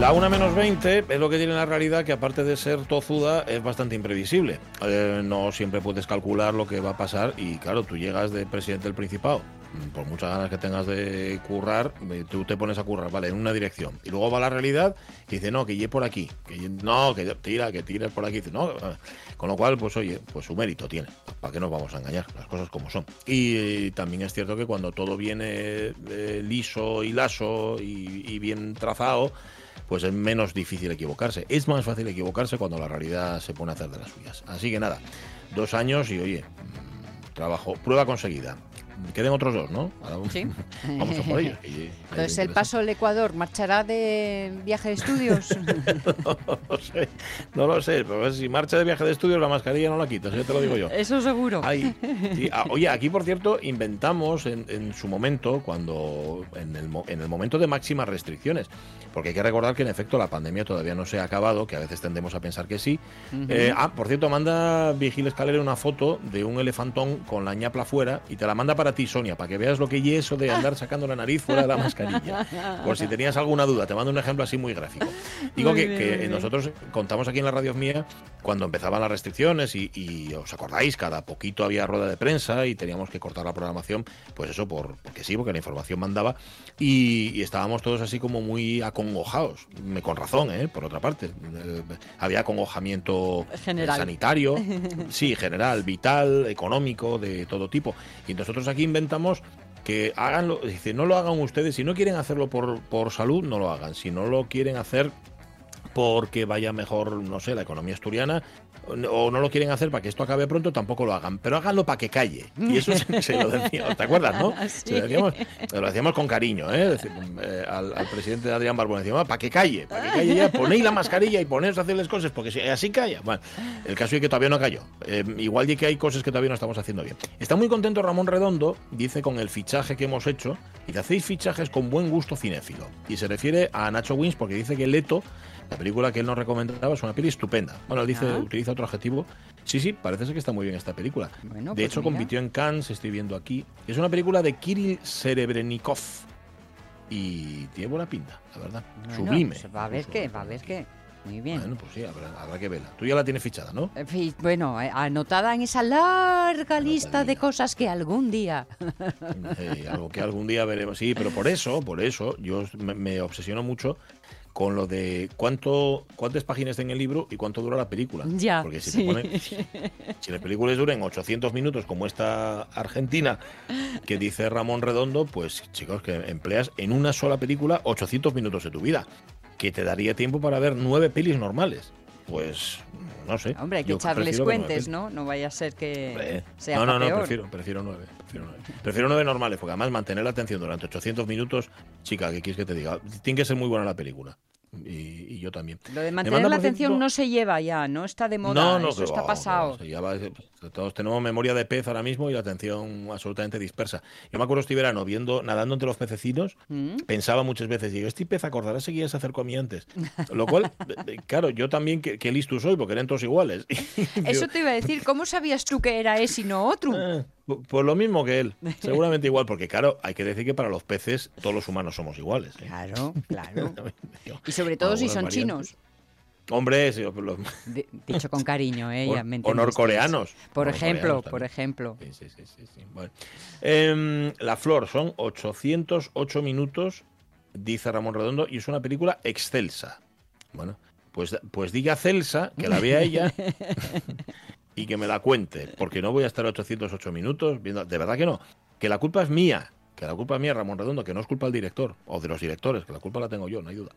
La 1 menos 20 es lo que tiene la realidad que aparte de ser tozuda es bastante imprevisible. Eh, no siempre puedes calcular lo que va a pasar y claro, tú llegas de presidente del Principado, mm, por muchas ganas que tengas de currar, eh, tú te pones a currar, vale, en una dirección. Y luego va la realidad y dice, no, que llegue por aquí, que no, que tira, que tires por aquí. Dice, no, con lo cual, pues oye, pues su mérito tiene. ¿Para qué nos vamos a engañar? Las cosas como son. Y, también es cierto que cuando todo viene eh, liso y laso y bien trazado, pues es menos difícil equivocarse. Es más fácil equivocarse cuando la realidad se pone a hacer de las suyas. Así que nada, dos años y oye, mm, trabajo, prueba conseguida queden otros dos, ¿no? sí. Vamos a por ellos. Entonces, ¿el paso al Ecuador marchará de viaje de estudios? no, lo sé, no lo sé. Pero si marcha de viaje de estudios, la mascarilla no la quitas, ya te lo digo yo. Eso seguro. Ah, oye, aquí, por cierto, inventamos en, su momento, cuando en el, en el momento de máximas restricciones, porque hay que recordar que en efecto la pandemia todavía no se ha acabado, que a veces tendemos a pensar que sí. Eh, ah, por cierto, manda Vigil Escalera una foto de un elefantón con la ñapla fuera y te la manda para ti, Sonia, para que veas lo que es eso de andar sacando la nariz fuera de la mascarilla. Por si tenías alguna duda, te mando un ejemplo así muy gráfico. Digo que, nosotros contamos aquí en la radio mía cuando empezaban las restricciones y, os acordáis, cada poquito había rueda de prensa y teníamos que cortar la programación, pues eso, por, porque sí, porque la información mandaba y, estábamos todos así como muy acongojados, con razón, ¿eh? por otra parte. Eh, había acongojamiento sanitario, sí, general, vital, económico, de todo tipo. Y nosotros aquí inventamos que haganlo, dice, no lo hagan ustedes, si no quieren hacerlo por, por salud, no lo hagan, si no lo quieren hacer porque vaya mejor, no sé, la economía asturiana, o no lo quieren hacer para que esto acabe pronto, tampoco lo hagan. Pero háganlo para que calle. Y eso se, lo decíamos, ¿te acuerdas, no? lo, decíamos, con cariño, ¿eh? eh al, presidente Adrián Barbón decíamos, para que calle, para que calle ya, ponéis la mascarilla y ponéis a hacerles cosas, porque si, así calla. Bueno, el caso es que todavía no cayó. Eh, igual de que hay cosas que todavía no estamos haciendo bien. Está muy contento Ramón Redondo, dice, con el fichaje que hemos hecho, y hacéis fichajes con buen gusto cinéfilo. Y se refiere a Nacho Wins porque dice que Leto la película que él nos recomendaba es una peli estupenda. Bueno, él dice, ah. utiliza otro adjetivo. Sí, sí, parece ser que está muy bien esta película. de pues hecho, compitió en Cannes, estoy viendo aquí. Es una película de Kirill Serebrennikov. Y tiene buena pinta, la verdad. Sublime. Pues va a ver qué, va a ver qué. Muy bien. Bueno, pues sí, habrá, que verla. Tú ya la tienes fichada, ¿no? Bueno, eh, anotada en esa larga lista de cosas que algún día. algo que algún día veremos. Sí, pero por eso, por eso, yo me obsesiono mucho con lo de cuánto cuántas páginas tiene el libro y cuánto dura la película. Ya, Porque si, si las películas duran 800 minutos, como esta Argentina, que dice Ramón Redondo, pues chicos, que empleas en una sola película 800 minutos de tu vida, que te daría tiempo para ver nueve pelis normales. Pues no sé. Hombre, hay que echarles cuentes, ¿no? No vaya a ser que sea No, no, no, prefiero, prefiero nueve. Prefiero nueve. normales, porque además mantener la atención durante 800 minutos, chica, ¿qué quieres que te diga? Tiene que ser muy buena la película. Y, yo también. Lo de mantener la atención no se lleva ya, no está de moda, no, no, eso está pasado. todos tenemos memoria de pez ahora mismo y la atención absolutamente dispersa. Yo me acuerdo este verano viendo, nadando entre los pececinos, mm. pensaba muchas veces, digo, este pez acordará seguía se acercó a mí antes. Lo cual, claro, yo también, qué, listo soy, porque eran todos iguales. Eso te iba a decir, ¿cómo sabías tú que era ese y no otro? Pues lo mismo que él, seguramente igual, porque claro, hay que decir que para los peces todos los humanos somos iguales. ¿eh? Claro, claro. y sobre todo si son chinos. Hombre, dicho con cariño, ¿eh? o, norcoreanos. Por ejemplo, por ejemplo. Sí, sí, sí, em, la Flor son 808 minutos, dice Ramón Redondo, y es una película excelsa. Bueno, pues, pues diga Celsa, que la vea ella, y que me la cuente, porque no voy a estar 808 minutos viendo. De verdad que no. Que la culpa es mía. Que la culpa es mía, Ramón Redondo, que no es culpa del director o de los directores, que la culpa la tengo yo, no hay duda.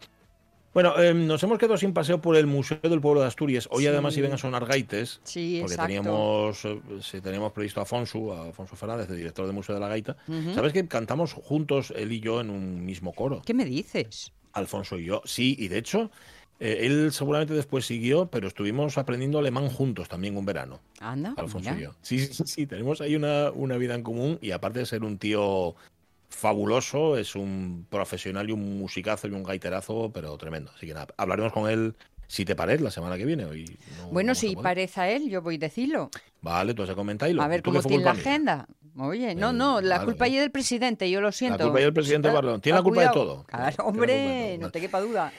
Bueno, em, nos hemos quedado sin paseo por el Museo del Pueblo de Asturias. Hoy además iban a sonar gaites, sí, porque teníamos, eh, teníamos previsto a Afonso, a Afonso Fernández, el director del Museo de la Gaita. ¿Sabes que cantamos juntos él y yo en un mismo coro? ¿Qué me dices? Alfonso y yo, sí, y de hecho Eh, él seguramente después siguió, pero estuvimos aprendiendo alemán juntos también un verano. Anda, Alfonso y yo. Sí, sí, sí, tenemos ahí una, una vida en común y aparte de ser un tío fabuloso, es un profesional y un musicazo y un gaiterazo, pero tremendo. Así que nada, hablaremos con él, si te parece, la semana que viene. Hoy no Bueno, si parece a él, yo voy a decirlo. Vale, tú has comentado. A ver cómo tiene la agenda. Oye, no, Eh, no, la vale, culpa vale. es del presidente, yo lo siento. culpa es del presidente Ah, Barcelona. Tiene ah, la culpa de todo. Claro, Tiene la culpa de hombre, todo. no te quepa duda.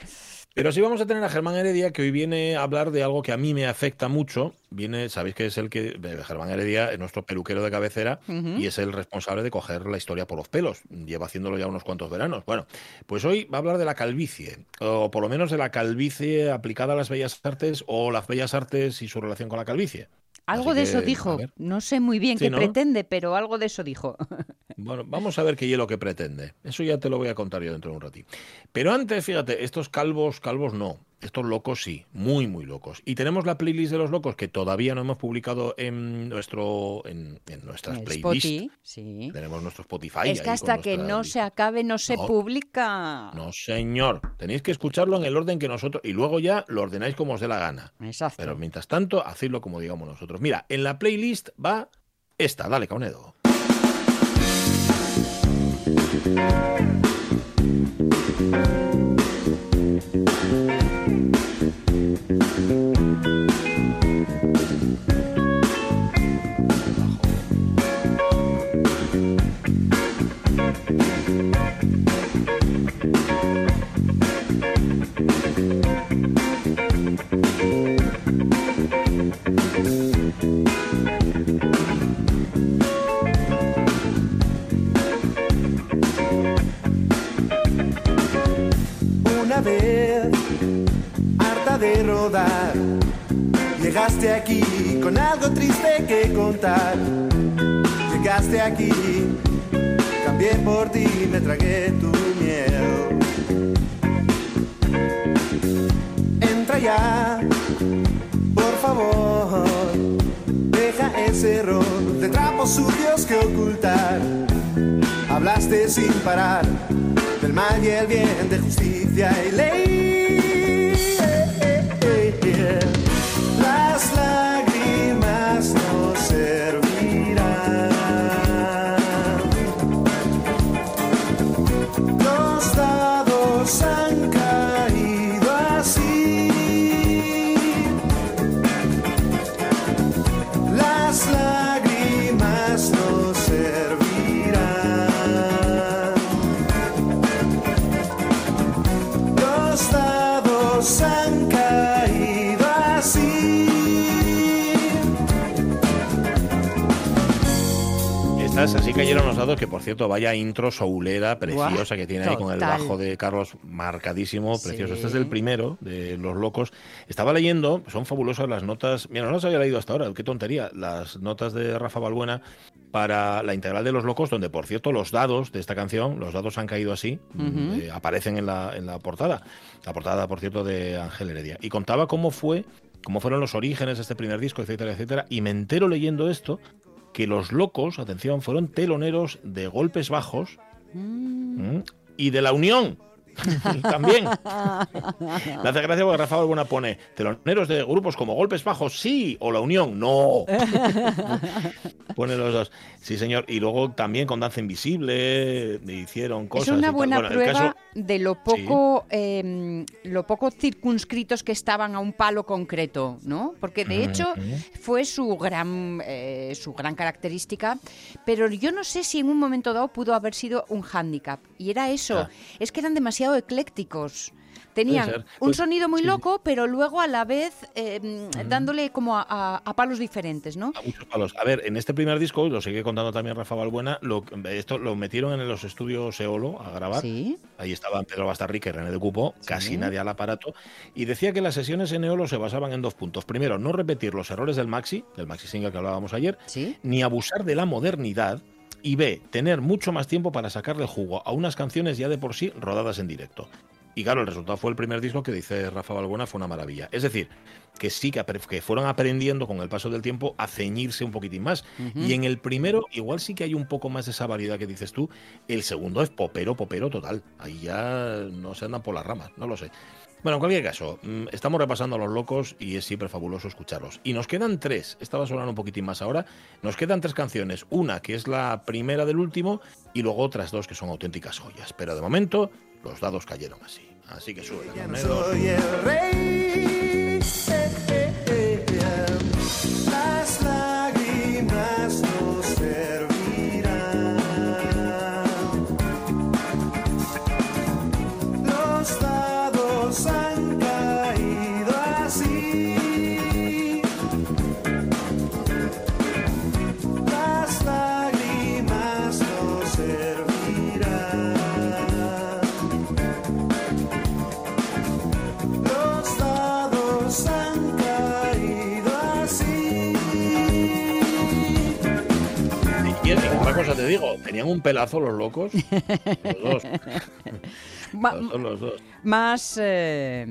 Pero sí vamos a tener a Germán Heredia, que hoy viene a hablar de algo que a mí me afecta mucho. Viene, sabéis que es el que, eh, Germán Heredia es nuestro peluquero de cabecera y es el responsable de coger la historia por los pelos. Lleva haciéndolo ya unos cuantos veranos. Bueno, pues hoy va a hablar de la calvicie, o por lo menos de la calvicie aplicada a las bellas artes o las bellas artes y su relación con la calvicie. Algo Así de eso que, dijo. No sé muy bien Sí, qué ¿no? pretende, pero algo de eso dijo. Bueno, vamos a ver qué hielo que pretende. Eso ya te lo voy a contar yo dentro de un ratito. Pero antes, fíjate, estos calvos, calvos no. Estos locos sí, muy, muy locos. Y tenemos la playlist de los locos que todavía no hemos publicado en nuestro, en, en nuestras playlists. Sí. Tenemos nuestro Spotify. Es que hasta que no lista. se acabe no se No. publica. No, señor. Tenéis que escucharlo en el orden que nosotros. Y luego ya lo ordenáis como os dé la gana. Exacto. Pero mientras tanto, hacedlo como digamos nosotros. Mira, en la playlist va esta. Dale, Caunedo. Una vez, de rodar, llegaste aquí con algo triste que contar. Llegaste aquí, cambié por ti, me tragué tu miel. Entra ya, por favor, deja ese rol de trapos sucios que ocultar. Hablaste sin parar del mal y el bien, de justicia y ley. Cayeron los dados, que por cierto, vaya intro soulera preciosa que tiene ahí con el total. bajo de Carlos marcadísimo, precioso. Este es el primero de Los Locos. Estaba leyendo, son fabulosas las notas, mira, no las había leído hasta ahora, qué tontería, las notas de Rafa Balbuena para la integral de Los Locos, donde por cierto los dados de esta canción, los dados han caído así, eh, aparecen en la, en la portada. La portada, por cierto, de Ángel Heredia. Y contaba cómo fue, cómo fueron los orígenes de este primer disco, etcétera, etcétera. Y me entero leyendo esto que los locos, atención, fueron teloneros de golpes bajos Mm. y de la Unión. También. Le hace gracia porque Rafa Balbuena pone teloneros de grupos como Golpes Bajos, sí, o la Unión, no. pone los dos. Sí, señor. Y luego también con Danza Invisible hicieron cosas. es una buena Bueno, prueba caso- de lo poco, eh, lo poco circunscritos que estaban a un palo concreto, ¿no? Porque de hecho fue su gran, eh, su gran característica, pero yo no sé si en un momento dado pudo haber sido un hándicap. Y era eso, Ah. es que eran demasiado eclécticos. Tenían un Pues, sonido muy sí. loco, pero luego a la vez eh, dándole como a, a- a palos diferentes, ¿no? A muchos palos. A ver, en este primer disco, lo sigue contando también Rafa Balbuena, lo, esto lo metieron en los estudios Eolo a grabar. Sí. Ahí estaban Pedro Bastarrique y René de Cupo, casi nadie al aparato. Y decía que las sesiones en Eolo se basaban en dos puntos. Primero, no repetir los errores del Maxi, del Maxi Single que hablábamos ayer, Sí. ni abusar de la modernidad. Y B, tener mucho más tiempo para sacarle jugo a unas canciones ya de por sí rodadas en directo. Y claro, el resultado fue el primer disco que dice Rafa Balbuena, fue una maravilla. Es decir, que sí, que, que fueron aprendiendo con el paso del tiempo a ceñirse un poquitín más. Y en el primero, igual sí que hay un poco más de esa variedad que dices tú. El segundo es popero, popero total. Ahí ya no se andan por las ramas, no lo sé. Bueno, en cualquier caso, mm, estamos repasando a los locos y es siempre fabuloso escucharlos. Y nos quedan tres, esta va a sonar un poquitín más ahora, nos quedan tres canciones, una que es la primera del último y luego otras dos que son auténticas joyas. Pero de momento, los dados cayeron así. Así que sube. Soy el rey. Te digo, tenían un pelazo los locos. Los dos. Los dos, los dos. más. eh,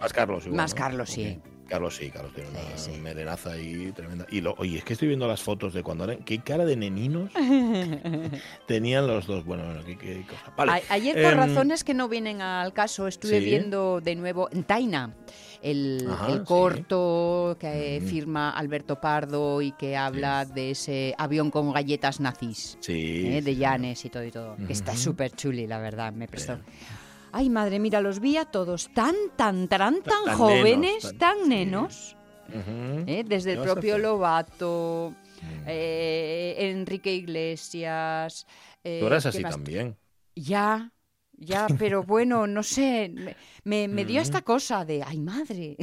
Más Carlos. igual, Más ¿no? Carlos, sí. Carlos sí, Carlos tiene una Sí, sí. melenaza ahí tremenda. Y lo, oye, es que estoy viendo las fotos de cuando eran. ¿Qué cara de neninos tenían los dos? Bueno, bueno, qué, qué cosa. Vale. A- Ayer, por em, razones que no vienen al caso, estuve sí. viendo de nuevo en Taina el, Ajá, el sí. corto que Mm. firma Alberto Pardo y que habla de ese avión con galletas nazis. Sí. ¿eh? de Llanes y todo y todo. Que está súper chuli, la verdad. Me prestó. Ay, madre, mira, los vi a todos tan, tan, tan, tan, Tan jóvenes, nenos, tan- nenos. ¿eh? Desde el ¿Qué vas a propio? Lobato, Mm. eh, Enrique Iglesias. Tú eras ¿qué así más? también. Ya, ya, pero bueno, no sé, me, me- dio Mm. esta cosa de, ay madre.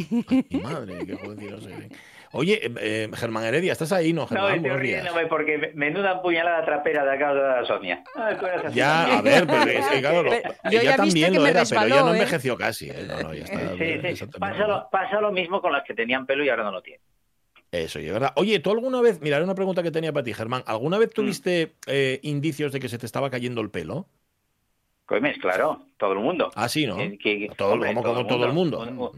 Mi madre, qué no sé. Oye, eh, Germán Heredia, ¿estás ahí? No, No, Germán, días. riéndome porque me- menuda puñalada trapera de acá de la Sonia. Así Ya, a ver, pero es que claro, lo- Pero yo ella ya también lo era, pero ya no ¿eh? envejeció casi. ¿eh? No, no, ya está. Sí, sí. Pasa lo, pasa lo mismo con las que tenían pelo y ahora no lo tienen. Eso, y es verdad. Oye, ¿tú alguna vez, mira, era una pregunta que tenía para ti, Germán, ¿alguna Mm. vez tuviste eh, indicios de que se te estaba cayendo el pelo? Comes, claro, todo el mundo. Ah, sí, ¿no? Que- que- Todo- hombre, como, como todo el mundo.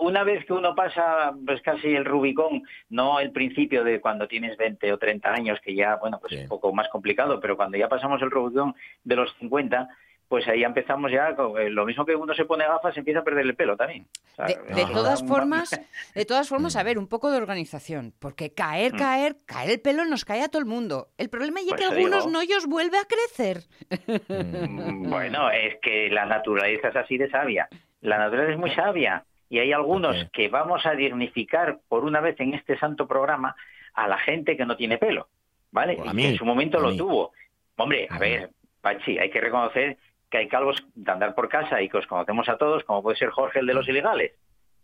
Una vez que uno pasa pues casi el Rubicón, no el principio de cuando tienes 20 o 30 años, que ya, bueno, pues Sí. es un poco más complicado, pero cuando ya pasamos el Rubicón de los 50, pues ahí empezamos ya, eh, lo mismo que uno se pone gafas, empieza a perder el pelo también. O sea, De, de todas un- formas, de todas formas, a ver, un poco de organización, porque caer, Mm. caer, caer el pelo nos cae a todo el mundo. El problema es Pues que te algunos digo. no ellos vuelve a crecer. Mm, Bueno, es que la naturaleza es así de sabia. La naturaleza es muy sabia. Y hay algunos que vamos a dignificar por una vez en este santo programa a la gente que no tiene pelo. ¿Vale? Pues a Y mí, que en su momento a lo mí. tuvo. Hombre, a Ujú. ver, Pachi, hay que reconocer que hay calvos de andar por casa y que os conocemos a todos, como puede ser Jorge, el de los ilegales.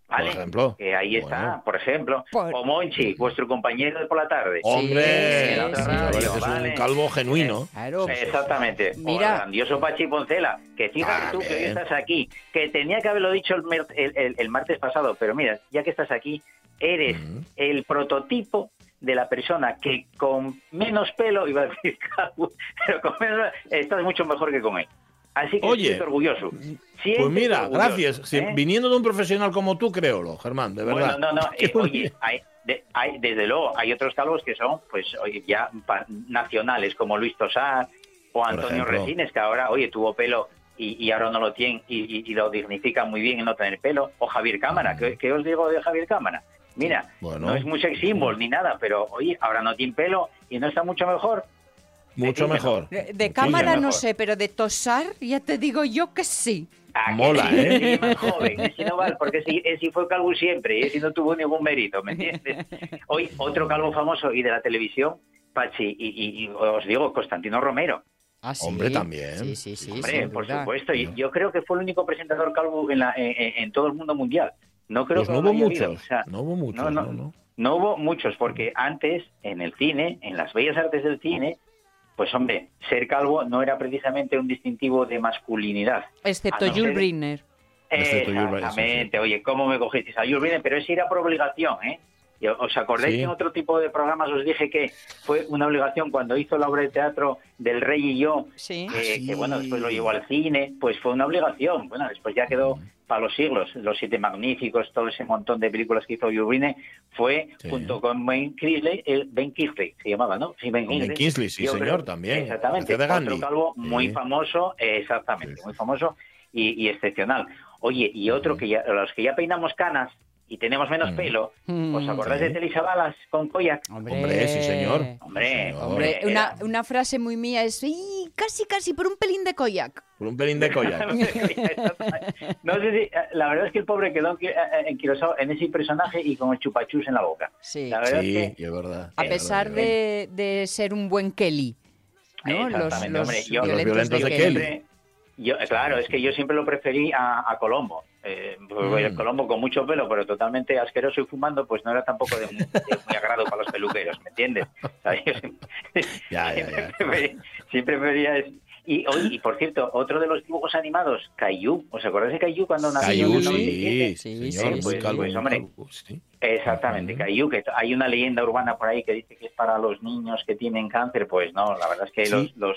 ¿Vale? Por ejemplo. Que ahí está, Bueno. por ejemplo. Por- O Monchi, vuestro compañero de por la tarde. Hombre, Sí, sí, sí, sí, sí. parece un calvo genuino. Claro. Exactamente. O Mira. el grandioso Pachi Poncela, que fíjate tú que hoy estás aquí, que tenía que haberlo dicho el, mer- el- el- el martes pasado, pero mira, ya que estás aquí, eres el prototipo de la persona que con menos pelo, iba a decir calvo, pero con menos, estás mucho mejor que con él. Así que Oye, siéntete orgulloso. Pues mira, orgulloso, gracias. ¿eh? Viniendo de un profesional como tú, créelo, Germán, de verdad. Bueno, no, no, eh, oye, hay, de- hay- desde luego, hay otros calvos que son, pues, oye, ya nacionales, como Luis Tosar o Antonio. Resines, que ahora, oye, tuvo pelo y, y ahora no lo tiene y, y- y lo dignifica muy bien en no tener pelo, o Javier Cámara, ¿qué, qué os digo de Javier Cámara? Mira, Bueno. no es muy sex symbol ni nada, pero, oye, ahora no tiene pelo y no está mucho mejor. Mucho Decídmelo. mejor. De, de cámara no mejor. sé, pero de tosar ya te digo yo que sí. Ah, que Mola, sí, ¿eh? sí, más joven, ese no vale, porque ese, ese fue calvo siempre y ese no tuvo ningún mérito, ¿me entiendes? Hoy, otro calvo famoso y de la televisión, Pachi, y, y- y os digo, Constantino Romero. Ah, sí. Hombre, también. Sí, sí, sí. Hombre, por duda. supuesto, y yo creo que fue el único presentador calvo en, la- en- en- en todo el mundo mundial. No creo Pues que no hubo muchos. o sea, No hubo muchos, no, no, no. no. no hubo muchos, porque antes, en el cine, en las bellas artes del cine, pues hombre, ser calvo no era precisamente un distintivo de masculinidad. Excepto a no Jules ser- Briner. Excepto Jules Briner, Exactamente. Oye, ¿cómo me cogisteis a Jules Briner? Pero ese era por obligación, ¿eh? ¿Os acordáis Sí. que en otro tipo de programas os dije que fue una obligación cuando hizo la obra de teatro del Rey y yo, Sí. que, Ah, sí. que, bueno, después lo llevó al cine, pues fue una obligación. Bueno, después ya quedó para los siglos. Los Siete Magníficos, todo ese montón de películas que hizo Briner, fue Sí. junto con Ben Kingsley, el Ben Kingsley se llamaba, ¿no? Sí, Ben Con Ben Kingsley. Kingsley, sí, señor, creo- también. Exactamente. De. Otro calvo muy Sí. famoso, eh, exactamente, muy famoso y, y excepcional. Oye, y otro que ya, los que ya peinamos canas y tenemos menos Mm. pelo, ¿os Mm. acordáis Sí. de Telly Savalas con Koyak? Hombre, sí, señor. Hombre, señor. Hombre, Era- una, una frase muy mía es "Y casi, casi por un pelín de koyak. Por un pelín de collar. no sé si, la verdad es que el pobre quedó enqui- eh, enquilosado en ese personaje y con el chupachus en la boca. Sí. La verdad Sí, es que es verdad. A es pesar de, de ser un buen Kelly. ¿no? Los, hombre, yo- Los violentos, violentos de de, Kelly. siempre- yo, claro, es que yo siempre lo preferí a, a Colombo. Eh, pues, el Mm. Colombo con mucho pelo, pero totalmente asqueroso y fumando, pues no era tampoco de, muy- de muy agrado para los peluqueros, ¿me entiendes? O sea, yo siempre, Ya, ya, siempre ya. siempre prefería y, oye, y por cierto, otro de los dibujos animados, Caillou. ¿Os acordáis de Caillou cuando nació Caillou, sí, 97? Sí, señor, sí, muy sí. calvo, Pues, hombre, calvo, sí. Exactamente. Caillou, que hay una leyenda urbana por ahí que dice que es para los niños que tienen cáncer, pues no, la verdad es que Sí. los, los,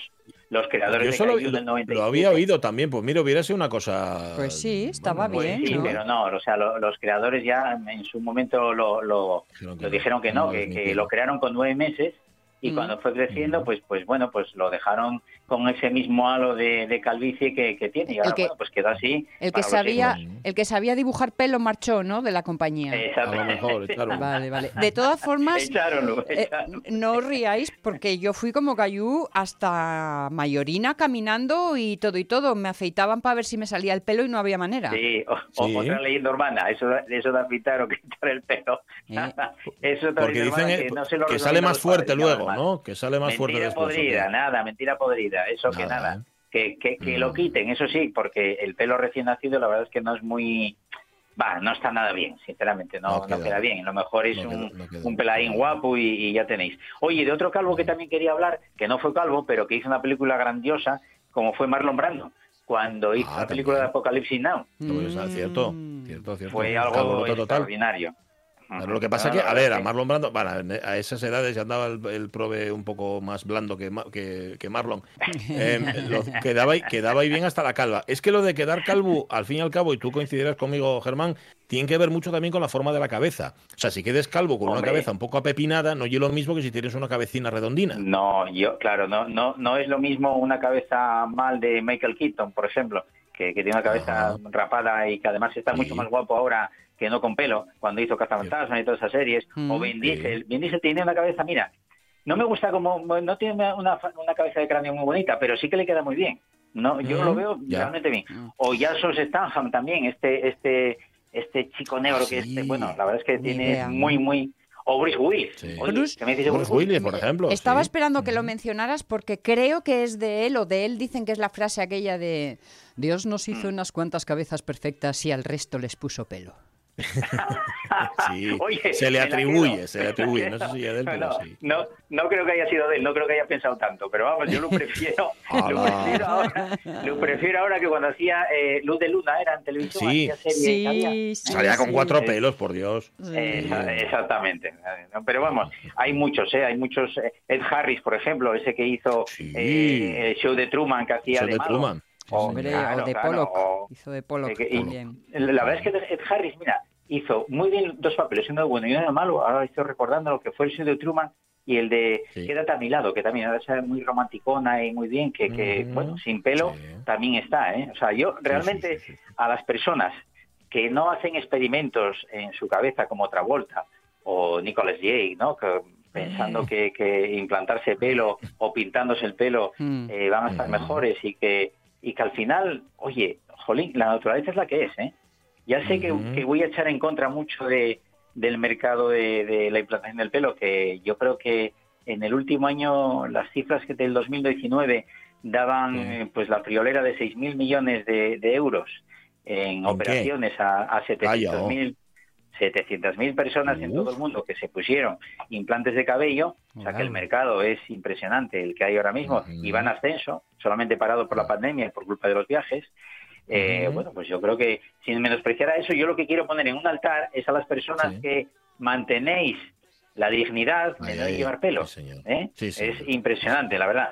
los creadores Yo de solo Caillou del lo, 97... lo había oído también, pues mira, hubiera sido una cosa. Pues sí, estaba bien, sí, ¿no? pero no, o sea, lo- los creadores ya en su momento lo, lo, Dijeron que lo no, dijeron que no que, que lo crearon con nueve meses y Mm. cuando fue creciendo, Ujú. pues pues bueno, pues lo dejaron con ese mismo halo de, de calvicie que, que tiene y ahora, El que- bueno, pues quedó así. El que sabía, el que sabía dibujar pelo marchó, ¿no? De la compañía. siglos. A lo Exactamente. mejor, echaron. Vale, vale. De todas formas, Echaronlo, eh, no os riáis porque yo fui como Cayú hasta Mayorina caminando y todo y todo. Me afeitaban para ver si me salía el pelo y no había manera. Sí, o, Sí. otra leyenda urbana, eso, de- eso de afeitar o quitar el pelo. Eh. eso Porque dicen que, no se lo que sale más fuerte padres, luego. ¿no? Que sale más fuerte mentira después. ¿o qué? podrida, nada, mentira podrida, eso que Nada. ¿eh? Que, que, que Mm. lo quiten, eso sí, porque el pelo recién nacido la verdad es que no es muy... Va, no está nada bien, sinceramente, no, No no queda. queda bien. Lo mejor es No un, queda- no queda. un peladín guapo y, y ya tenéis. Oye, de otro calvo que también quería hablar, que no fue calvo, pero que hizo una película grandiosa, como fue Marlon Brando, cuando hizo Ah, la película de. Apocalipsis Now. Pues, cierto, Mm. cierto, cierto. Fue algo total. extraordinario. Claro, lo que pasa No, que, a ver, a Marlon Brando, bueno, a esas edades ya andaba el, el prove un poco más blando que, que, que Marlon. Eh, lo- quedaba, ahí- quedaba ahí bien hasta la calva. Es que lo de quedar calvo, al fin y al cabo, y tú coincidirás conmigo, Germán, tiene que ver mucho también con la forma de la cabeza. O sea, si quedes calvo con una cabeza un poco apepinada, no es lo mismo que si tienes una cabecina redondina. No, yo, claro, no, no, no es lo mismo una cabeza mal de Michael Keaton, por ejemplo, que, que tiene una cabeza Ajá. rapada y que además está mucho más guapo ahora que no con pelo, cuando hizo Cazafantasmas y todas esas series, Mm. o Vin Sí. Diesel. Vin Diesel tiene una cabeza, mira, no me gusta como, no tiene una, una cabeza de cráneo muy bonita, pero sí que le queda muy bien. No, yo Mm, lo veo ya. realmente bien. Mm. O Jason Statham también, este, este, este chico negro que Sí. este, bueno, la verdad es que tiene idea. muy, muy, o Bruce Willis. Sí. Oye, Bruce- ¿qué me dice Bruce Bruce Willis, por ejemplo. Estaba sí. esperando que lo mencionaras porque creo que es de él o de él dicen que es la frase aquella de Dios nos hizo Mm. unas cuantas cabezas perfectas y al resto les puso pelo. Sí, Oye, se le atribuye, se le atribuye. No sé si es de él, pero no, sí. no, no creo que haya sido de él, no creo que haya pensado tanto, pero vamos, yo lo prefiero, lo prefiero ahora, lo prefiero ahora que cuando hacía eh, Luz de Luna era en televisión, Sí. hacía serie, ¿sabía? sí, Salía con sí. cuatro sí. pelos, por Dios. Exactamente. Pero vamos, hay muchos, ¿eh? Hay muchos. eh, Ed Harris, por ejemplo, ese que hizo Sí. eh, el show de Truman, que hacía Show de de malo. Truman. Hombre, claro, o de claro, Pollock. o- Hizo de Pollock Eh, y-. La verdad es que Ed Harris, mira, hizo muy bien dos papeles, uno de bueno y uno de malo. Ahora estoy recordando lo que fue el show de Truman y el de Sí. Quédate a mi lado, que también es muy romanticona y muy bien, que, que, bueno, sin pelo Sí. también está, ¿eh? O sea, yo realmente Sí, sí, sí, sí. a las personas que no hacen experimentos en su cabeza como Travolta o Nicolas Jay, ¿no? Que, pensando que, que implantarse pelo o pintándose el pelo Mm. eh, van a estar mejores y que y que al final, oye, jolín, la naturaleza es la que es, ¿eh? Ya sé que, que voy a echar en contra mucho de, del mercado de, de la implantación del pelo, que yo creo que en el último año las cifras que del 2019 daban pues la friolera de 6.000 millones de, de euros en, ¿En operaciones a, a Vaya, 700.000 700.000 personas en todo el mundo que se pusieron implantes de cabello, o sea que el mercado es impresionante el que hay ahora mismo y va en ascenso, solamente parado por la pandemia y por culpa de los viajes. Eh. Bueno, pues yo creo que sin menospreciar a eso, yo lo que quiero poner en un altar es a las personas Sí. que mantenéis la dignidad de no llevar pelo. sí. ¿eh? Sí. Es impresionante, la verdad.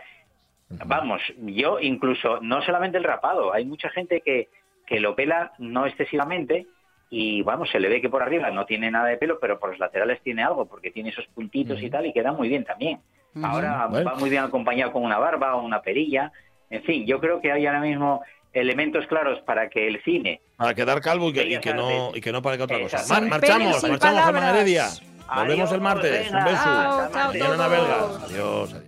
Vamos, yo incluso, no solamente el rapado, hay mucha gente que, que lo pela no excesivamente y vamos, se le ve que por arriba no tiene nada de pelo, pero por los laterales tiene algo, porque tiene esos puntitos y tal y queda muy bien también. Ahora Bueno. va muy bien acompañado con una barba o una perilla. En fin, yo creo que hay ahora mismo elementos claros para que el cine Para quedar calvo y que, y Bellas que no, y que no parezca otra cosa. Mar- marchamos, marchamos, Germán palabras. Volvemos el martes. venga. Un beso. Chao, chao. Adiós, adiós.